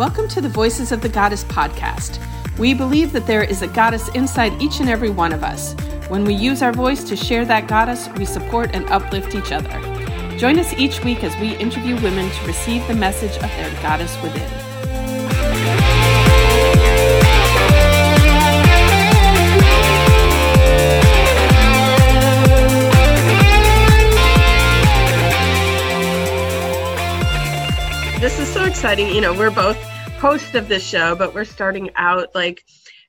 Welcome to the Voices of the Goddess podcast. We believe that there is a goddess inside each and every one of us. When we use our voice to share that goddess, we support and uplift each other. Join us each week as we interview women to receive the message of their goddess within. This is so exciting. You know, we're both hosts of this show, but we're starting out like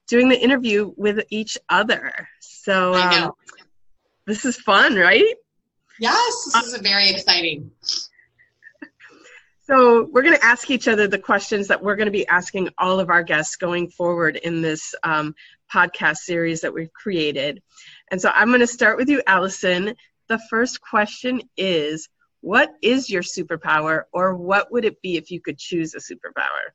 doing the interview with each other. So um, this is fun, right? Yes, this is very exciting. So we're going to ask each other the questions that we're going to be asking all of our guests going forward in this um, podcast series that we've created. And so I'm going to start with you, Allison. The first question is what is your superpower, or what would it be if you could choose a superpower?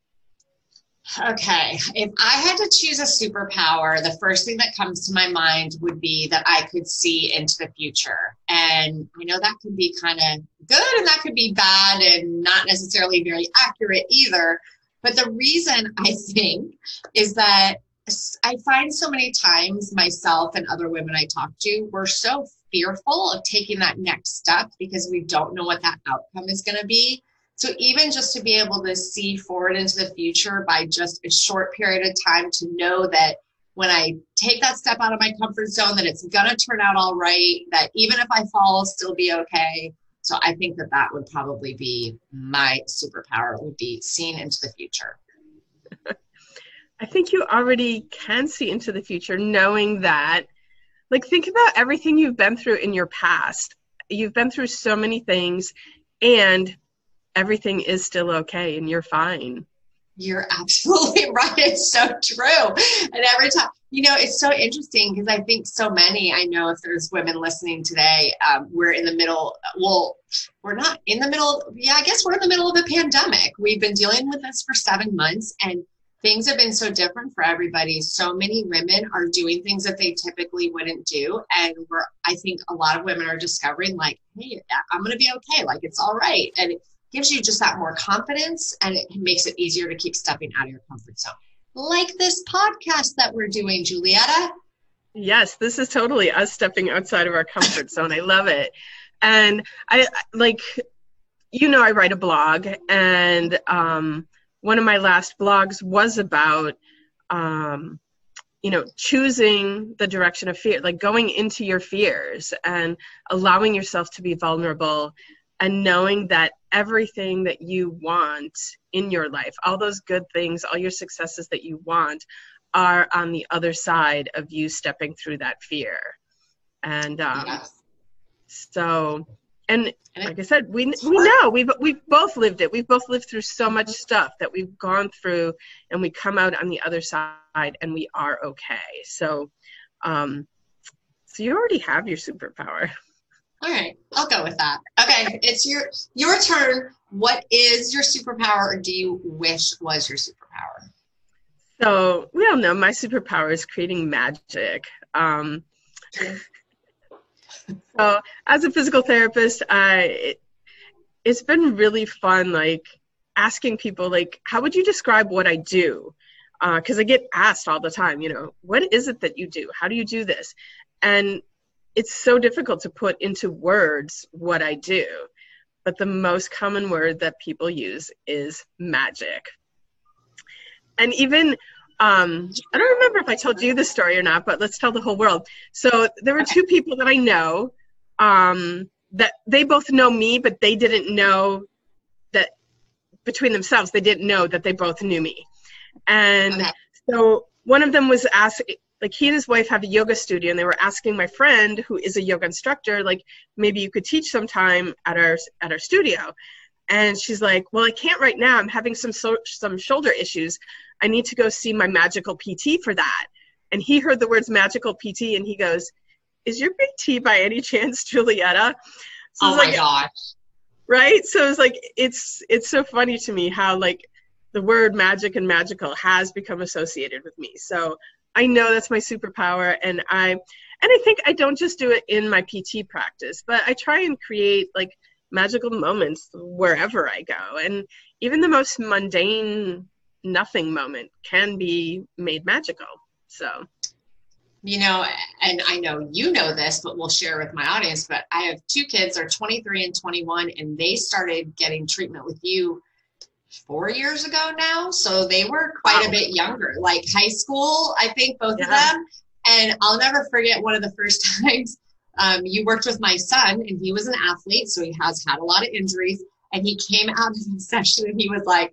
Okay, if I had to choose a superpower, the first thing that comes to my mind would be that I could see into the future. And I know that could be kind of good and that could be bad and not necessarily very accurate either. But the reason I think is that I find so many times myself and other women I talk to, we're so fearful of taking that next step because we don't know what that outcome is going to be. So even just to be able to see forward into the future by just a short period of time to know that when I take that step out of my comfort zone, that it's to turn out all right, that even if I fall, I'll still be okay. So I think that that would probably be my superpower would be seeing into the future. I think you already can see into the future knowing that like think about everything you've been through in your past you've been through so many things and everything is still okay and you're fine you're absolutely right it's so true and every time you know it's so interesting because i think so many i know if there's women listening today um, we're in the middle well we're not in the middle yeah i guess we're in the middle of a pandemic we've been dealing with this for seven months and things have been so different for everybody. So many women are doing things that they typically wouldn't do. And we're, I think a lot of women are discovering, like, hey, I'm going to be okay. Like, it's all right. And gives you just that more confidence and it makes it easier to keep stepping out of your comfort zone. Like this podcast that we're doing, Julietta. Yes, this is totally us stepping outside of our comfort zone. I love it. And I like, you know, I write a blog and, um, one of my last blogs was about um, you know choosing the direction of fear like going into your fears and allowing yourself to be vulnerable and knowing that everything that you want in your life all those good things all your successes that you want are on the other side of you stepping through that fear and um, yes. so and like I said, we we know we've we've both lived it. We've both lived through so much stuff that we've gone through, and we come out on the other side, and we are okay. So, um, so you already have your superpower. All right, I'll go with that. Okay, it's your your turn. What is your superpower, or do you wish was your superpower? So we all know my superpower is creating magic. Um, so as a physical therapist, I it, it's been really fun, like asking people, like, how would you describe what I do? Because uh, I get asked all the time, you know, what is it that you do? How do you do this? And it's so difficult to put into words what I do. But the most common word that people use is magic. And even um, I don't remember if I told you this story or not, but let's tell the whole world. So there were two people that I know um, that they both know me, but they didn't know that between themselves, they didn't know that they both knew me. And okay. so one of them was asked, like he and his wife have a yoga studio, and they were asking my friend, who is a yoga instructor, like maybe you could teach sometime at our at our studio. And she's like, "Well, I can't right now. I'm having some so, some shoulder issues. I need to go see my magical PT for that. And he heard the words magical PT and he goes, Is your PT by any chance Julietta? So oh my like, gosh. Right? So it's like it's it's so funny to me how like the word magic and magical has become associated with me. So I know that's my superpower and I and I think I don't just do it in my PT practice, but I try and create like magical moments wherever I go. And even the most mundane nothing moment can be made magical. So, you know, and I know you know this, but we'll share with my audience. But I have two kids, they're 23 and 21, and they started getting treatment with you four years ago now. So they were quite wow. a bit younger, like high school, I think, both yeah. of them. And I'll never forget one of the first times um, you worked with my son, and he was an athlete, so he has had a lot of injuries. And he came out of the session and he was like,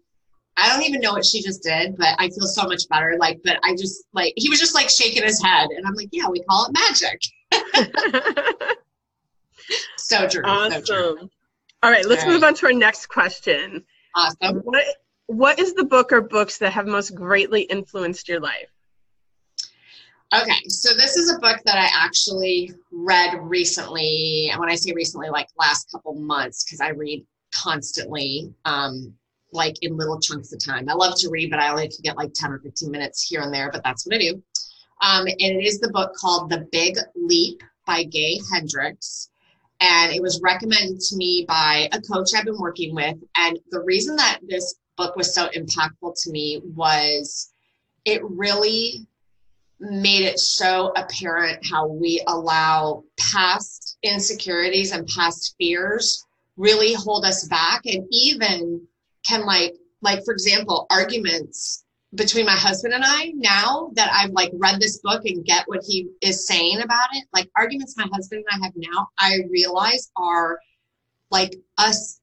I don't even know what she just did, but I feel so much better. Like, but I just like, he was just like shaking his head. And I'm like, yeah, we call it magic. so true. Awesome. So true. All right, let's All right. move on to our next question. Awesome. What, what is the book or books that have most greatly influenced your life? Okay, so this is a book that I actually read recently. And when I say recently, like last couple months, because I read constantly, um, like in little chunks of time. I love to read, but I only can get like 10 or 15 minutes here and there, but that's what I do. Um, and it is the book called The Big Leap by Gay Hendricks. And it was recommended to me by a coach I've been working with. And the reason that this book was so impactful to me was it really made it so apparent how we allow past insecurities and past fears really hold us back and even can like like for example arguments between my husband and I now that I've like read this book and get what he is saying about it like arguments my husband and I have now I realize are like us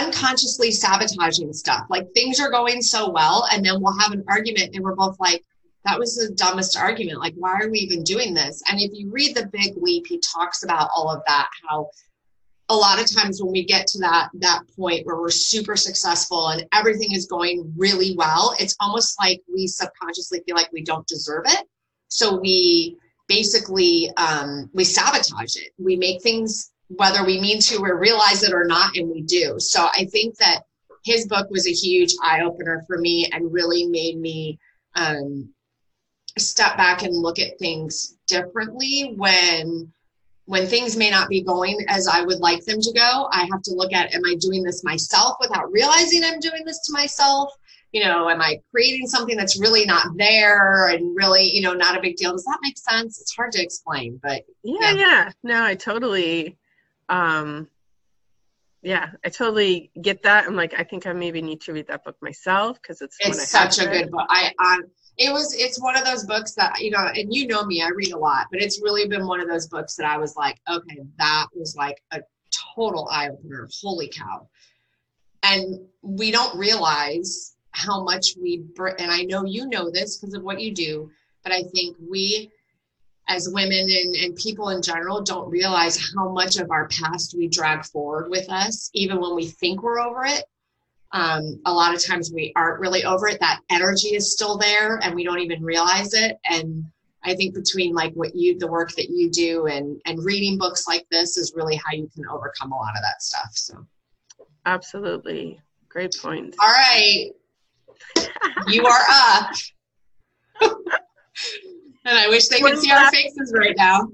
unconsciously sabotaging stuff like things are going so well and then we'll have an argument and we're both like that was the dumbest argument. Like, why are we even doing this? And if you read The Big Leap, he talks about all of that, how a lot of times when we get to that that point where we're super successful and everything is going really well, it's almost like we subconsciously feel like we don't deserve it. So we basically um, we sabotage it. We make things whether we mean to or realize it or not, and we do. So I think that his book was a huge eye opener for me and really made me um, step back and look at things differently when when things may not be going as I would like them to go. I have to look at am I doing this myself without realizing I'm doing this to myself? You know, am I creating something that's really not there and really, you know, not a big deal? Does that make sense? It's hard to explain, but yeah, yeah. yeah. No, I totally um yeah, I totally get that. I'm like, I think I maybe need to read that book myself because it's it's such a good book. I, I it was it's one of those books that you know and you know me i read a lot but it's really been one of those books that i was like okay that was like a total eye-opener. Holy cow. And we don't realize how much we and i know you know this because of what you do but i think we as women and, and people in general don't realize how much of our past we drag forward with us even when we think we're over it um, a lot of times we aren't really over it. That energy is still there and we don't even realize it. And i think between like what you the work that you do and and reading books like this is really how you can overcome a lot of that stuff so. Absolutely. Great point. All right. You are up. And i wish they could see our faces right now.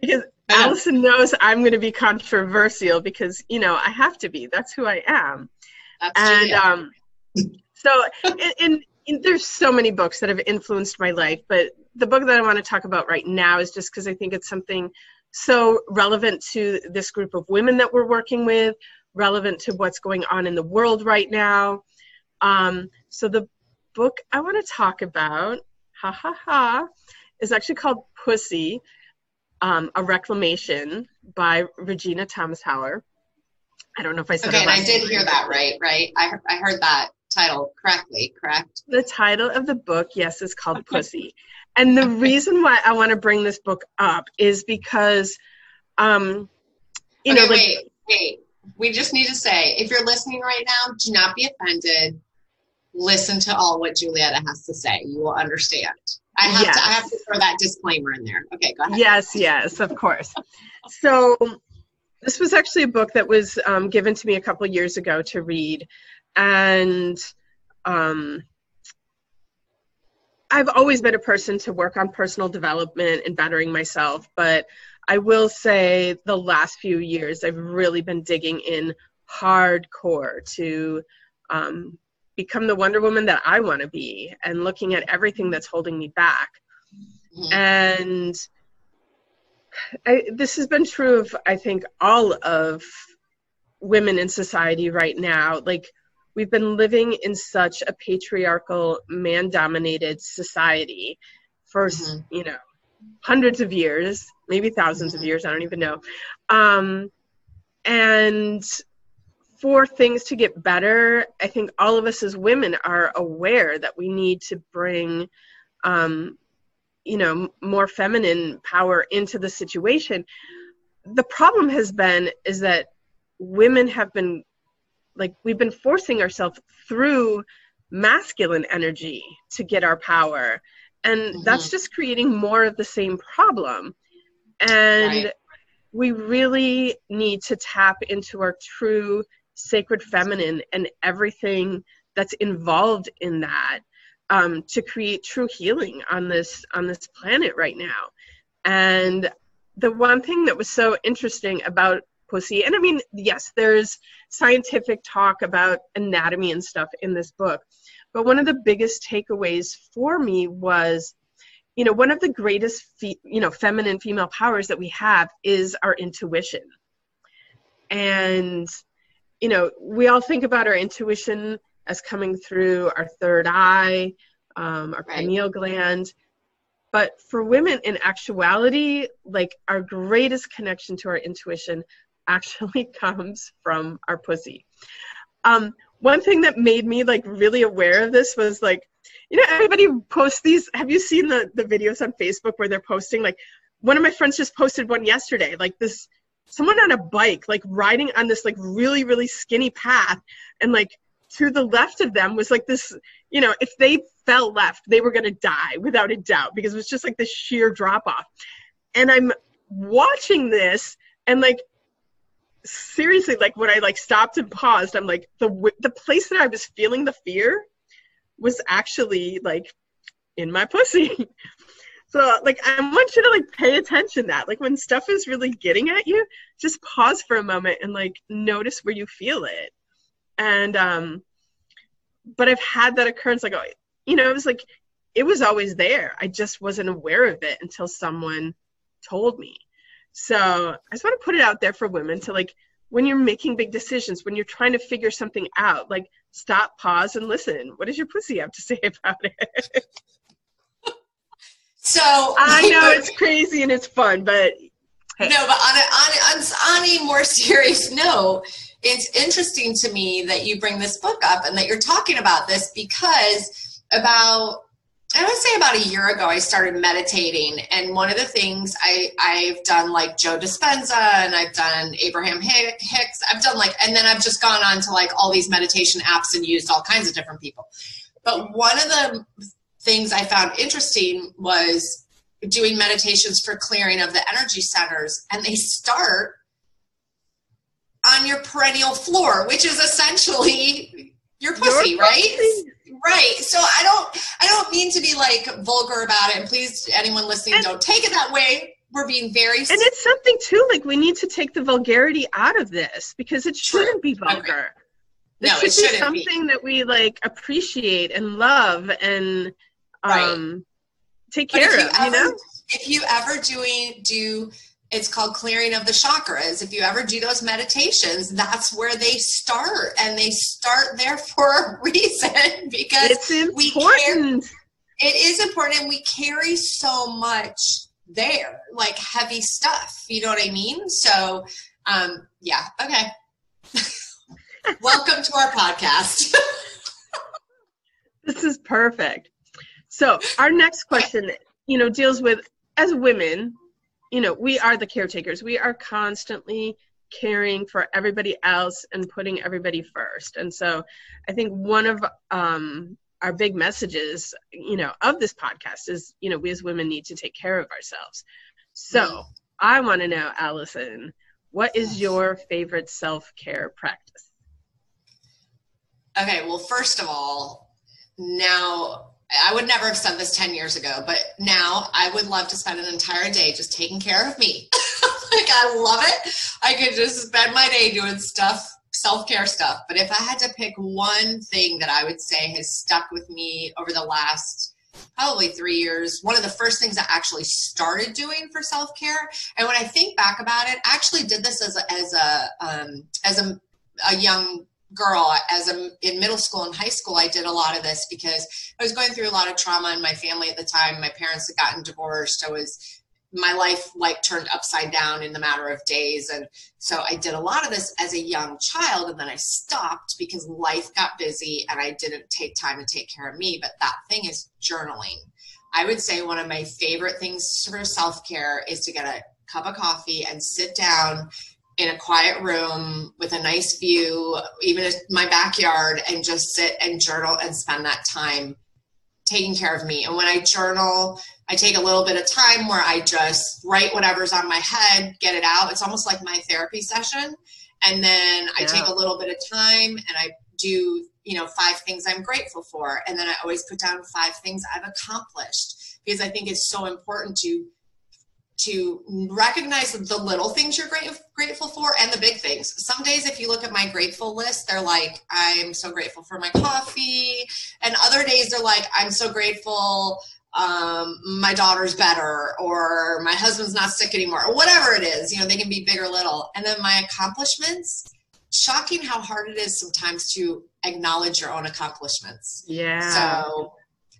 Because Allison knows I'm going to be controversial because, you know, I have to be. That's who I am and um, so and, there's so many books that have influenced my life but the book that i want to talk about right now is just because i think it's something so relevant to this group of women that we're working with relevant to what's going on in the world right now. Um, so the book i want to talk about ha ha ha is actually called pussy um, a reclamation by Regena Thomashauer I don't know if I said. That. Okay, and I did hear that right. Right, I I heard that title correctly. Correct. The title of the book, yes, is called Pussy, and the reason why I want to bring this book up is because, um, you okay, know, like, wait, wait. We just need to say, if you're listening right now, do not be offended. Listen to all what Julietta has to say. You will understand. I have yes. to. I have to throw that disclaimer in there. Okay, go ahead. Yes, yes, of course. So this was actually a book that was um, given to me a couple years ago to read, and um, I've always been a person to work on personal development and bettering myself, but I will say the last few years I've really been digging in hardcore to um, become the Wonder Woman that I want to be and looking at everything that's holding me back. Mm-hmm. And I, this has been true of, I think, all of women in society right now. Like, we've been living in such a patriarchal, man dominated society for, mm-hmm. you know, hundreds of years, maybe 1000s mm-hmm. of years, I don't even know. Um, and for things to get better, I think all of us as women are aware that we need to bring, um, you know, more feminine power into the situation. The problem has been is that women have been like we've been forcing ourselves through masculine energy to get our power and mm-hmm. that's just creating more of the same problem and right. we really need to tap into our true sacred feminine and everything that's involved in that um, to create true healing on this on this planet right now. And the one thing that was so interesting about pussy and i mean yes there's scientific talk about anatomy and stuff in this book but one of the biggest takeaways for me was you know one of the greatest fe- you know feminine female powers that we have is our intuition. And you know, we all think about our intuition as coming through our third eye, um, our right. pineal gland. But for women, in actuality, like our greatest connection to our intuition actually comes from our pussy. Um, one thing that made me like really aware of this was like, you know, everybody posts these. Have you seen the the videos on Facebook where they're posting like? One of my friends just posted one yesterday, like this someone on a bike like riding on this like really really skinny path and like to the left of them was like this you know if they fell left they were going to die without a doubt because it was just like this sheer drop off and i'm watching this and like seriously like when i like stopped and paused i'm like the the place that i was feeling the fear was actually like in my pussy. So like I want you to like pay attention that. Like when stuff is really getting at you, just pause for a moment and like notice where you feel it. And um but I've had that occurrence like oh, you know, it was like it was always there. I just wasn't aware of it until someone told me. So I just want to put it out there for women to like when you're making big decisions, when you're trying to figure something out, like stop, pause, and listen. What does your pussy have to say about it? So I know it's crazy and it's fun, but hey. no, but on a, on, a, on a more serious note, it's interesting to me that you bring this book up and that you're talking about this because about I would say about a year ago I started meditating and one of the things I I've done like Joe Dispenza and I've done Abraham Hicks I've done like and then I've just gone on to like all these meditation apps and used all kinds of different people. But one of the things I found interesting was doing meditations for clearing of the energy centers, and they start on your perineal floor, which is essentially your pussy, your right? Pussy. Right. So I don't I don't mean to be like vulgar about it. And please anyone listening and, don't take it that way. We're being very And it's something too, like we need to take the vulgarity out of this because it shouldn't be vulgar. Okay. No, it should be something be. that we like appreciate and love and um, right. take care of. Ever, you know, if you ever doing do it's called clearing of the chakras. If you ever do those meditations, that's where they start, and they start there for a reason because it's important. Carry, it is important, and we carry so much there, like heavy stuff. You know what I mean? So, um, yeah, okay. Welcome to our podcast. this is perfect. So our next question, you know, deals with as women, you know, we are the caretakers. We are constantly caring for everybody else and putting everybody first. And so I think one of um, our big messages, you know, of this podcast is, you know, we as women need to take care of ourselves. So. I want to know, Allison, what is your favorite self care practice? Okay, well, first of all, now I would never have said this 10 years ago, but now I would love to spend an entire day just taking care of me. like, I love it. I could just spend my day doing stuff self care stuff. But if I had to pick one thing that I would say has stuck with me over the last probably three years, one of the first things I actually started doing for self care. And when I think back about it, I actually did this as a, as a, um, as a, a young girl as a in middle school and high school i did a lot of this because i was going through a lot of trauma in my family at the time. My parents had gotten divorced. I was my life like turned upside down in the matter of days. And so i did a lot of this as a young child and then i stopped because life got busy and i didn't take time to take care of me. But that thing is journaling. I would say one of my favorite things for self-care is to get a cup of coffee and sit down in a quiet room with a nice view, even my backyard, and just sit and journal and spend that time taking care of me. And when I journal, I take a little bit of time where I just write whatever's on my head, get it out. It's almost like my therapy session. And then I yeah. take a little bit of time and I do, you know, five things I'm grateful for. And then I always put down five things I've accomplished because I think it's so important to to recognize the little things you're great, grateful for and the big things. Some days, if you look at my grateful list, they're like, I'm so grateful for my coffee. And other days, they're like, I'm so grateful um, my daughter's better or my husband's not sick anymore or whatever it is. You know, they can be big or little. And then my accomplishments, shocking how hard it is sometimes to acknowledge your own accomplishments. Yeah. So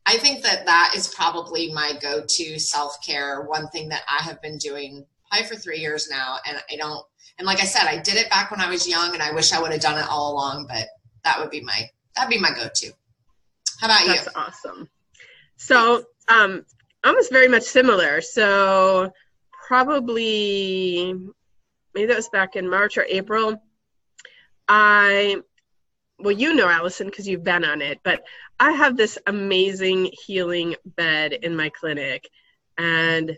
I think that that is probably my go-to self-care. One thing that I have been doing probably for three years now, and I don't. And like I said, I did it back when I was young, and I wish I would have done it all along. But that would be my that'd be my go-to. How about That's you? That's awesome. So, um, almost very much similar. So, probably maybe that was back in March or April. I well, you know, Allison, because you've been on it, but I have this amazing healing bed in my clinic, and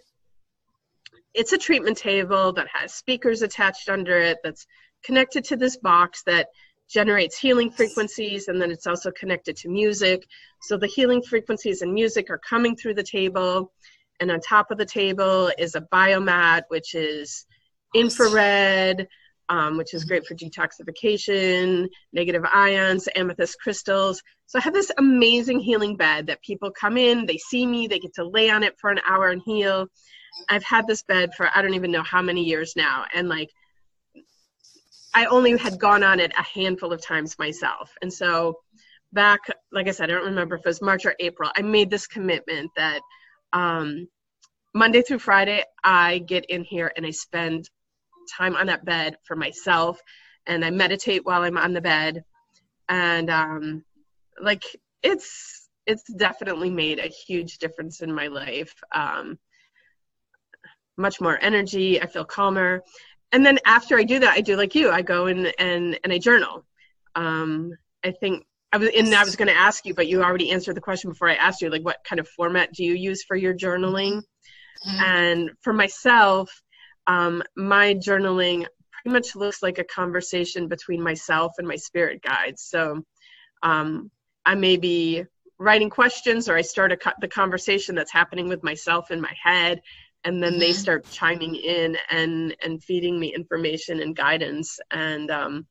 it's a treatment table that has speakers attached under it that's connected to this box that generates healing frequencies, and then it's also connected to music. So the healing frequencies and music are coming through the table, and on top of the table is a biomat, which is infrared um, which is great for detoxification, negative ions, amethyst crystals. So I have this amazing healing bed that people come in, they see me, they get to lay on it for an hour and heal. I've had this bed for I don't even know how many years now. And like, I only had gone on it a handful of times myself. And so back, like I said, I don't remember if it was March or April, I made this commitment that um, Monday through Friday, I get in here and I spend time on that bed for myself and I meditate while I'm on the bed. And um, like it's it's definitely made a huge difference in my life. Um, much more energy. I feel calmer. And then after I do that, I do like you. I go and and and I journal. Um, I think I was and I was going to ask you, but you already answered the question before I asked you. Like, what kind of format do you use for your journaling? Mm-hmm. And for myself, um, my journaling pretty much looks like a conversation between myself and my spirit guides. So um, I may be writing questions or I start a co- the conversation that's happening with myself in my head and then mm-hmm. they start chiming in and and feeding me information and guidance and um,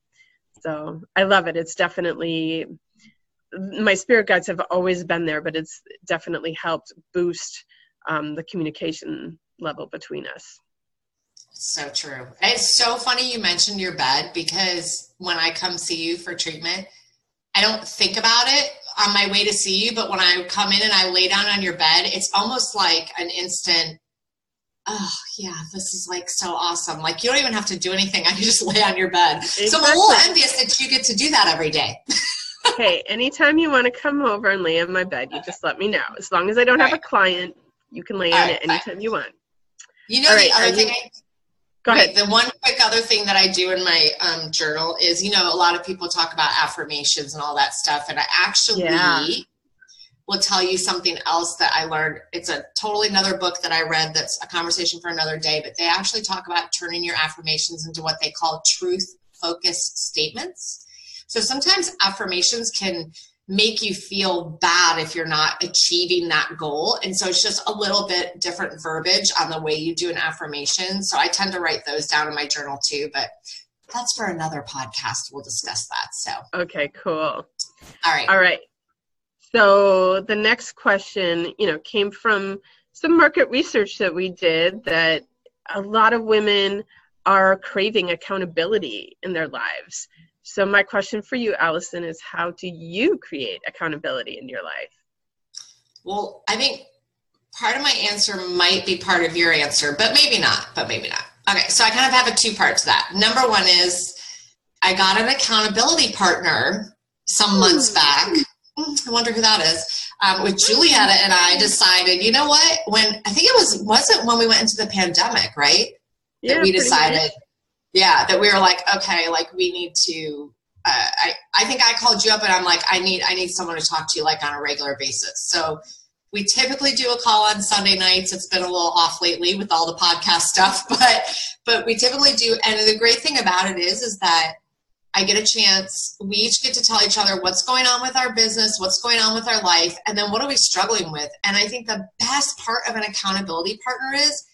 so I love it. It's definitely my spirit guides have always been there, but it's definitely helped boost um, the communication level between us. So true. It's so funny you mentioned your bed because when I come see you for treatment, I don't think about it on my way to see you, but when I come in and I lay down on your bed, it's almost like an instant, oh, yeah, this is like so awesome. Like you don't even have to do anything. I can just lay on your bed. Exactly. So I'm a little envious that you get to do that every day. hey, anytime you want to come over and lay on my bed, you just let me know. As long as I don't All have right. a client, you can lay All on right, it anytime bye. you want. You know, All the right, other thing you- I Go ahead. The one quick other thing that I do in my um, journal is, you know, a lot of people talk about affirmations and all that stuff, and I actually yeah. will tell you something else that I learned. It's a totally another book that I read. That's a conversation for another day. But they actually talk about turning your affirmations into what they call truth focused statements. So sometimes affirmations can make you feel bad if you're not achieving that goal. And so it's just a little bit different verbiage on the way you do an affirmation. So I tend to write those down in my journal too. But that's for another podcast. We'll discuss that. So, okay, cool. All right. All right. So the next question, you know, came from some market research that we did that a lot of women are craving accountability in their lives. So my question for you, Allison, is how do you create accountability in your life? Well, I think part of my answer might be part of your answer, but maybe not, but maybe not. Okay, so I kind of have a two part to that. Number one is I got an accountability partner some months back. Hmm, I wonder who that is. Um, with Julietta and I decided, you know what? When I think it was, was it when we went into the pandemic, right? Yeah, that we decided, yeah, that we were like, okay, like we need to. Uh, I I think I called you up and I'm like, I need I need someone to talk to you like on a regular basis. So we typically do a call on Sunday nights. It's been a little off lately with all the podcast stuff, but but we typically do. And the great thing about it is, is that I get a chance. We each get to tell each other what's going on with our business, what's going on with our life, and then what are we struggling with. And I think the best part of an accountability partner is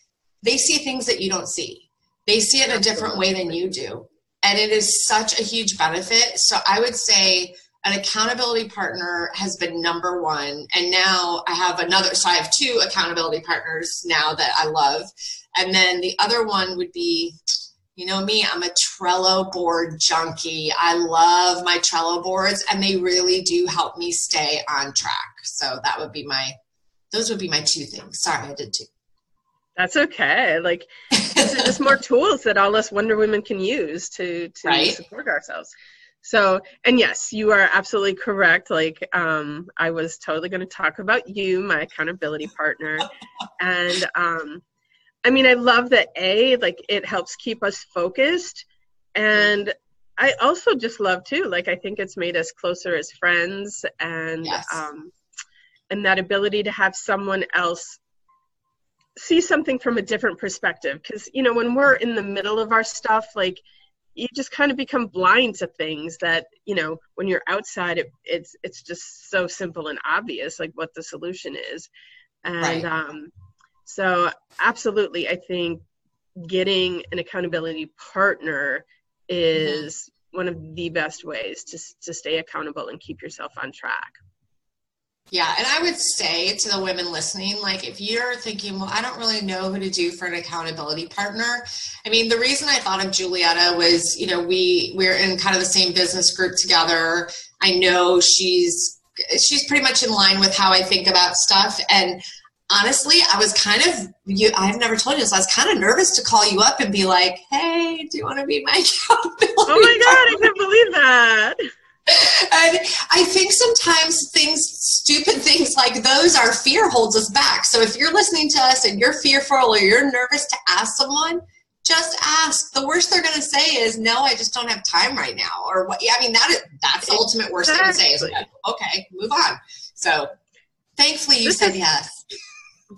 they see things that you don't see. They see it a different way than you do. And it is such a huge benefit. So I would say an accountability partner has been number one. And now i have another so i have two accountability partners now that i love. And then the other one would be you know me i'm a trello board junkie. I love my trello boards and they really do help me stay on track. So that would be my those would be my two things. Sorry i did two. That's okay. Like just more tools that all us wonder women can use to to right? support ourselves so, and yes, you are absolutely correct. Like, um, I was totally going to talk about you, my accountability partner. and um, I mean, I love that A, like, it helps keep us focused. And I also just love too, like, I think it's made us closer as friends and, yes. um, and that ability to have someone else see something from a different perspective. Because, you know, when we're in the middle of our stuff, like, you just kind of become blind to things that you know when you're outside it, it's it's just so simple and obvious like what the solution is and right. um so absolutely i think getting an accountability partner is mm-hmm. one of the best ways to to stay accountable and keep yourself on track yeah, and I would say to the women listening, like if you're thinking, well, I don't really know who to do for an accountability partner. I mean, the reason I thought of Julietta was, you know, we we're in kind of the same business group together. I know she's she's pretty much in line with how I think about stuff and honestly, I was kind of you. I've never told you this. I was kind of nervous to call you up and be like, "Hey, do you want to be my accountability?" Oh my god, I can't believe that and I think sometimes things, stupid things like those, our fear holds us back. So if you're listening to us and you're fearful or you're nervous to ask someone, just ask. The worst they're going to say is, "No, I just don't have time right now," or what? Yeah, I mean that is that's the ultimate worst exactly. they can say is, "Okay, move on." So, thankfully, you this said is, yes.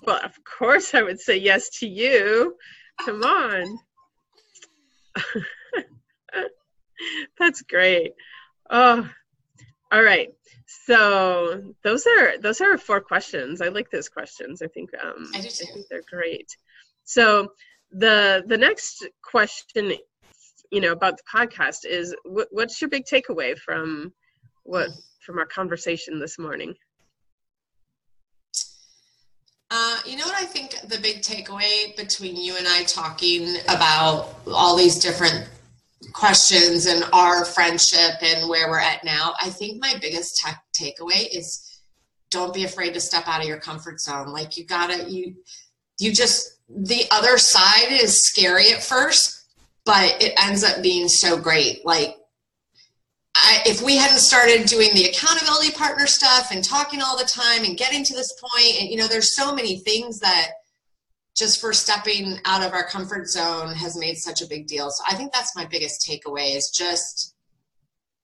Well, of course, I would say yes to you. Come on. that's great. Oh, all right. So those are those are four questions. I like those questions. I think um, I, do too. I think they're great. So the the next question, you know, about the podcast is what, what's your big takeaway from what from our conversation this morning? Uh, you know what I think the big takeaway between you and I talking about all these different questions and our friendship and where we're at now, I think my biggest tech takeaway is don't be afraid to step out of your comfort zone. Like you gotta, you, you just, the other side is scary at first, but it ends up being so great. Like I, if we hadn't started doing the accountability partner stuff and talking all the time and getting to this point, and you know, there's so many things that just for stepping out of our comfort zone has made such a big deal. So I think that's my biggest takeaway is just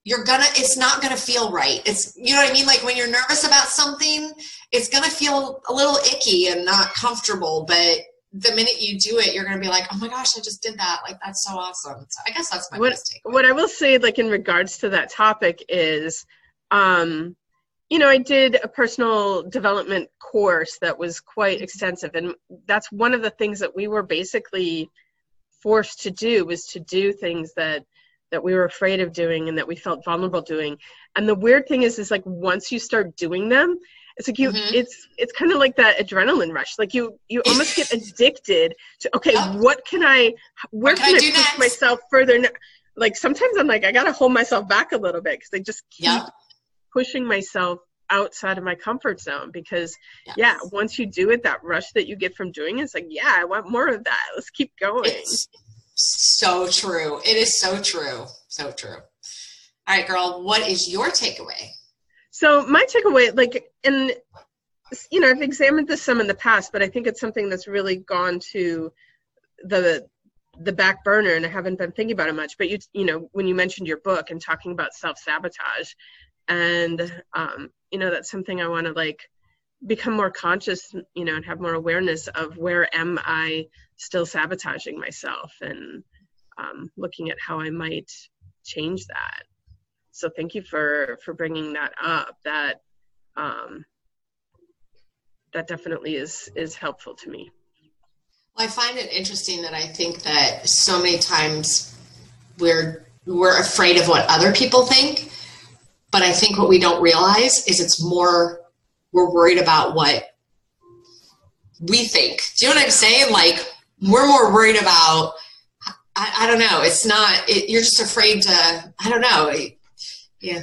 you're gonna it's not gonna feel right. It's you know what I mean? Like when you're nervous about something, it's gonna feel a little icky and not comfortable, but the minute you do it, you're gonna be like, Oh my gosh, I just did that. Like that's so awesome. So I guess that's my what, biggest takeaway. What I will say, like in regards to that topic is um you know, I did a personal development course that was quite extensive. And that's one of the things that we were basically forced to do was to do things that that we were afraid of doing and that we felt vulnerable doing and the weird thing is is like once you start doing them it's like you mm-hmm. it's it's kind of like that adrenaline rush like you you almost get addicted to okay what can i where can, can, i, I push next? myself further now? like sometimes i'm like i gotta hold myself back a little bit because i just keep yep. Pushing myself outside of my comfort zone because yes. yeah once you do it that rush that you get from doing it, it's like yeah i want more of that. Let's keep going. It's so true. It is so true. So true. All right girl what is your takeaway? So my takeaway like and you know i've examined this some in the past but i think it's something that's really gone to the the back burner and i haven't been thinking about it much. But you you know when you mentioned your book and talking about self-sabotage and um, you know that's something i want to like become more conscious you know and have more awareness of where am i still sabotaging myself and um, looking at how i might change that. So thank you for for bringing that up. That um, that definitely is is helpful to me. Well, i find it interesting that i think that so many times we're we're afraid of what other people think but I think what we don't realize is it's more, we're worried about what we think. Do you know what I'm saying? Like, we're more worried about, I, I don't know. It's not, it, you're just afraid to, I don't know. Yeah.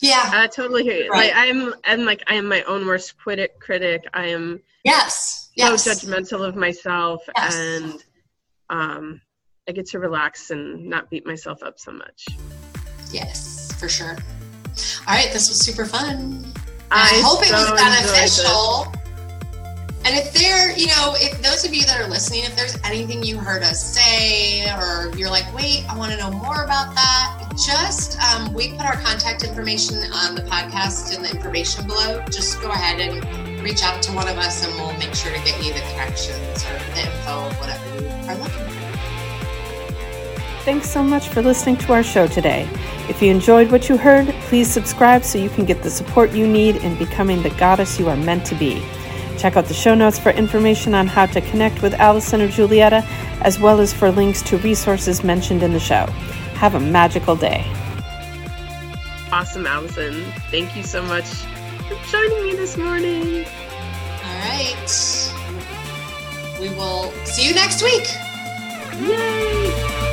Yeah. I totally hear you. Right. Like, I'm, I'm like, I am my own worst critic. critic. I am yes, yes. so judgmental of myself. Yes. And um, I get to relax and not beat myself up so much. Yes, for sure. All right, this was super fun. I, I hope it was beneficial. And if there, you know, if those of you that are listening, if there's anything you heard us say, or you're like, wait, I want to know more about that, just um, we put our contact information on the podcast in the information below. Just go ahead and reach out to one of us, and we'll make sure to get you the connections or the info, whatever you are looking for. Thanks so much for listening to our show today. If you enjoyed what you heard, please subscribe so you can get the support you need in becoming the goddess you are meant to be. Check out the show notes for information on how to connect with Allison or Julietta, as well as for links to resources mentioned in the show. Have a magical day. Awesome, Allison. Thank you so much for joining me this morning. All right. We will see you next week. Yay!